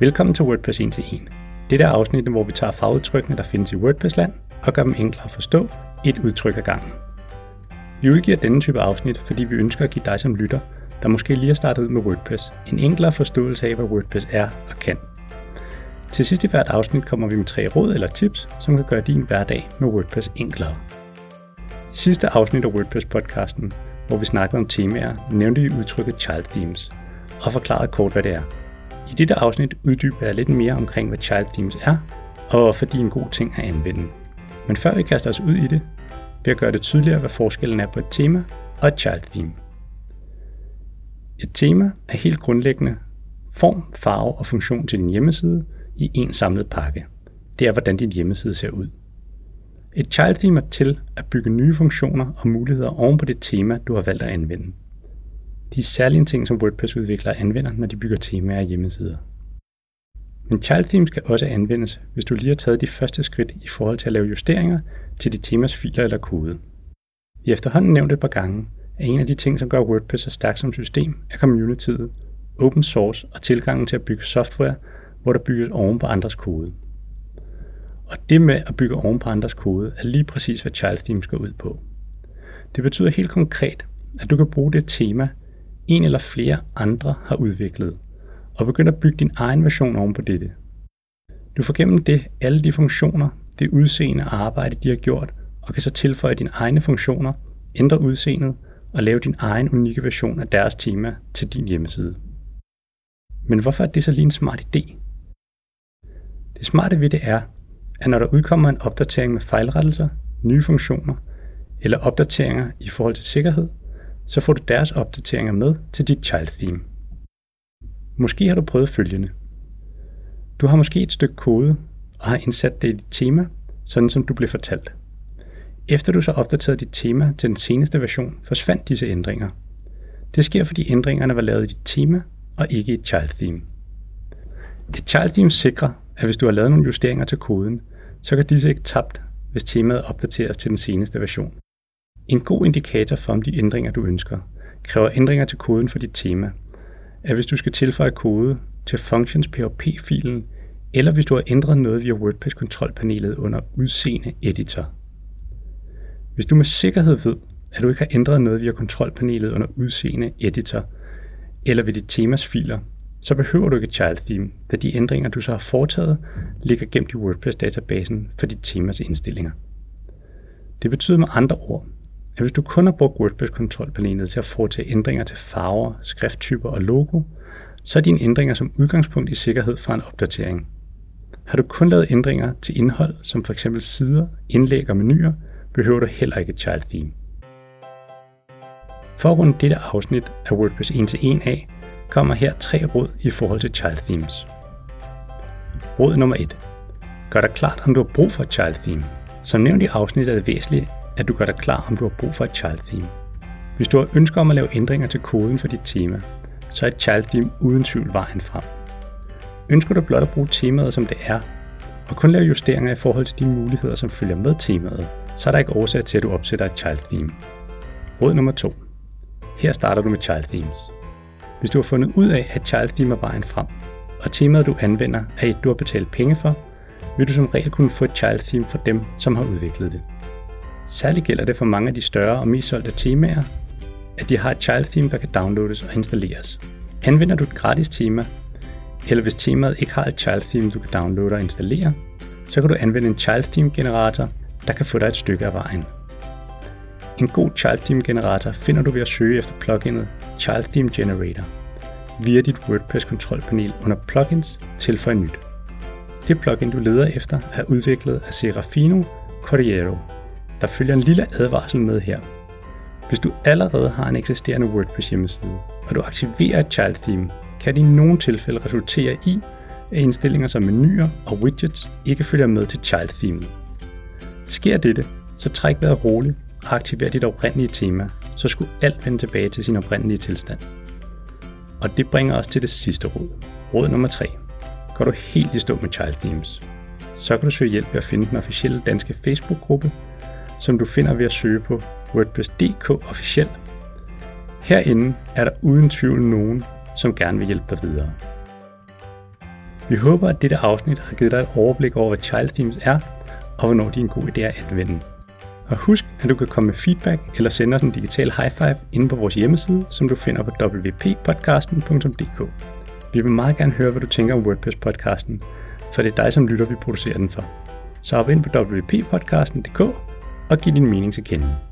Velkommen til WordPress 1 til 1. Dette er afsnittet, hvor vi tager fagudtrykkene, der findes i WordPress-land, og gør dem enklere at forstå, et udtryk ad gangen. Vi udgiver denne type afsnit, fordi vi ønsker at give dig som lytter, der måske lige har startet ud med WordPress, en enklere forståelse af, hvad WordPress er og kan. Til sidst i hvert afsnit kommer vi med tre råd eller tips, som kan gøre din hverdag med WordPress enklere. I sidste afsnit af WordPress-podcasten, hvor vi snakkede om temaer, nævnte vi udtrykket Child Themes og forklarede kort, hvad det er. I dette afsnit uddyber jeg lidt mere omkring, hvad Child Themes er, og fordi er en god ting at anvende. Men før vi kaster os ud i det, vil jeg gøre det tydeligere, hvad forskellen er på et tema og et Child Theme. Et tema er helt grundlæggende form, farve og funktion til din hjemmeside i en samlet pakke. Det er, hvordan din hjemmeside ser ud. Et child theme er til at bygge nye funktioner og muligheder oven på det tema, du har valgt at anvende. De er særlige ting, som WordPress-udviklere anvender, når de bygger temaer og hjemmesider. Men child themes kan også anvendes, hvis du lige har taget de første skridt i forhold til at lave justeringer til dit temas filer eller kode. Vi efterhånden nævnt et par gange, at en af de ting, som gør WordPress så stærkt som system, er communityet, open source og tilgangen til at bygge software, hvor der bygges oven på andres kode. Og det med at bygge oven på andres kode er lige præcis, hvad Child Themes går ud på. Det betyder helt konkret, at du kan bruge det tema, en eller flere andre har udviklet, og begynd at bygge din egen version oven på dette. Du får gennem det alle de funktioner, det udseende og arbejde, de har gjort, og kan så tilføje dine egne funktioner, ændre udseendet og lave din egen unikke version af deres tema til din hjemmeside. Men hvorfor er det så lige en smart idé? Det smarte ved det er, at når der udkommer en opdatering med fejlrettelser, nye funktioner eller opdateringer i forhold til sikkerhed, så får du deres opdateringer med til dit child theme. Måske har du prøvet følgende. Du har måske et stykke kode og har indsat det i dit tema, sådan som du blev fortalt. Efter du så opdaterede dit tema til den seneste version, forsvandt disse ændringer. Det sker, fordi ændringerne var lavet i dit tema og ikke i et child theme. Et child theme sikrer, at hvis du har lavet nogle justeringer til koden, så kan disse ikke tabt, hvis temaet opdateres til den seneste version. En god indikator for, om de ændringer, du ønsker, kræver ændringer til koden for dit tema, er hvis du skal tilføje kode til functions PHP-filen, eller hvis du har ændret noget via WordPress-kontrolpanelet under udseende editor. Hvis du med sikkerhed ved, at du ikke har ændret noget via kontrolpanelet under udseende editor, eller ved dit temas filer, så behøver du ikke child theme, da de ændringer, du så har foretaget, ligger gemt i WordPress-databasen for dit temas indstillinger. Det betyder med andre ord, at hvis du kun har brugt WordPress-kontrolpanelet til at foretage ændringer til farver, skrifttyper og logo, så er dine ændringer som udgangspunkt i sikkerhed fra en opdatering. Har du kun lavet ændringer til indhold, som f.eks. sider, indlæg og menuer, behøver du heller ikke et child theme. For at runde dette afsnit af WordPress 1 til 1 af, kommer her tre råd i forhold til child themes. Råd nummer 1. Gør dig klart, om du har brug for et child theme. Som nævnt i afsnittet er det væsentligt, at du gør dig klar, om du har brug for et child theme. Hvis du har ønsker om at lave ændringer til koden for dit tema, så er et child theme uden tvivl vejen frem. Ønsker du blot at bruge temaet som det er, og kun lave justeringer i forhold til de muligheder, som følger med temaet, så er der ikke årsag til, at du opsætter et child theme. Råd nummer 2. Her starter du med child themes. Hvis du har fundet ud af, at child theme er vejen frem, og temaet du anvender er et, du har betalt penge for, vil du som regel kunne få et child theme fra dem, som har udviklet det. Særligt gælder det for mange af de større og mest solgte temaer, at de har et child theme, der kan downloades og installeres. Anvender du et gratis tema, eller hvis temaet ikke har et child theme, du kan downloade og installere, så kan du anvende en child theme generator, der kan få dig et stykke af vejen. En god child theme generator finder du ved at søge efter pluginet Child Theme Generator via dit WordPress kontrolpanel under Plugins Tilføj nyt. Det plugin du leder efter er udviklet af Serafino Corriero. Der følger en lille advarsel med her. Hvis du allerede har en eksisterende WordPress hjemmeside, og du aktiverer et child theme, kan det i nogle tilfælde resultere i, at indstillinger som menuer og widgets ikke følger med til child theme. Sker dette, så træk vejret roligt og aktiver dit oprindelige tema, så skulle alt vende tilbage til sin oprindelige tilstand. Og det bringer os til det sidste råd. Råd nummer 3. Går du helt i stå med Child Themes, så kan du søge hjælp ved at finde den officielle danske Facebook-gruppe, som du finder ved at søge på WordPress.dk officiel. Herinde er der uden tvivl nogen, som gerne vil hjælpe dig videre. Vi håber, at dette afsnit har givet dig et overblik over, hvad child themes er, og hvornår de er en god idé at anvende. Og husk, at du kan komme med feedback eller sende os en digital high five inde på vores hjemmeside, som du finder på wppodcasten.dk. Vi vil meget gerne høre, hvad du tænker om WordPress-podcasten, for det er dig, som lytter, vi producerer den for. Så hop ind på wppodcasten.dk og give din mening til kende.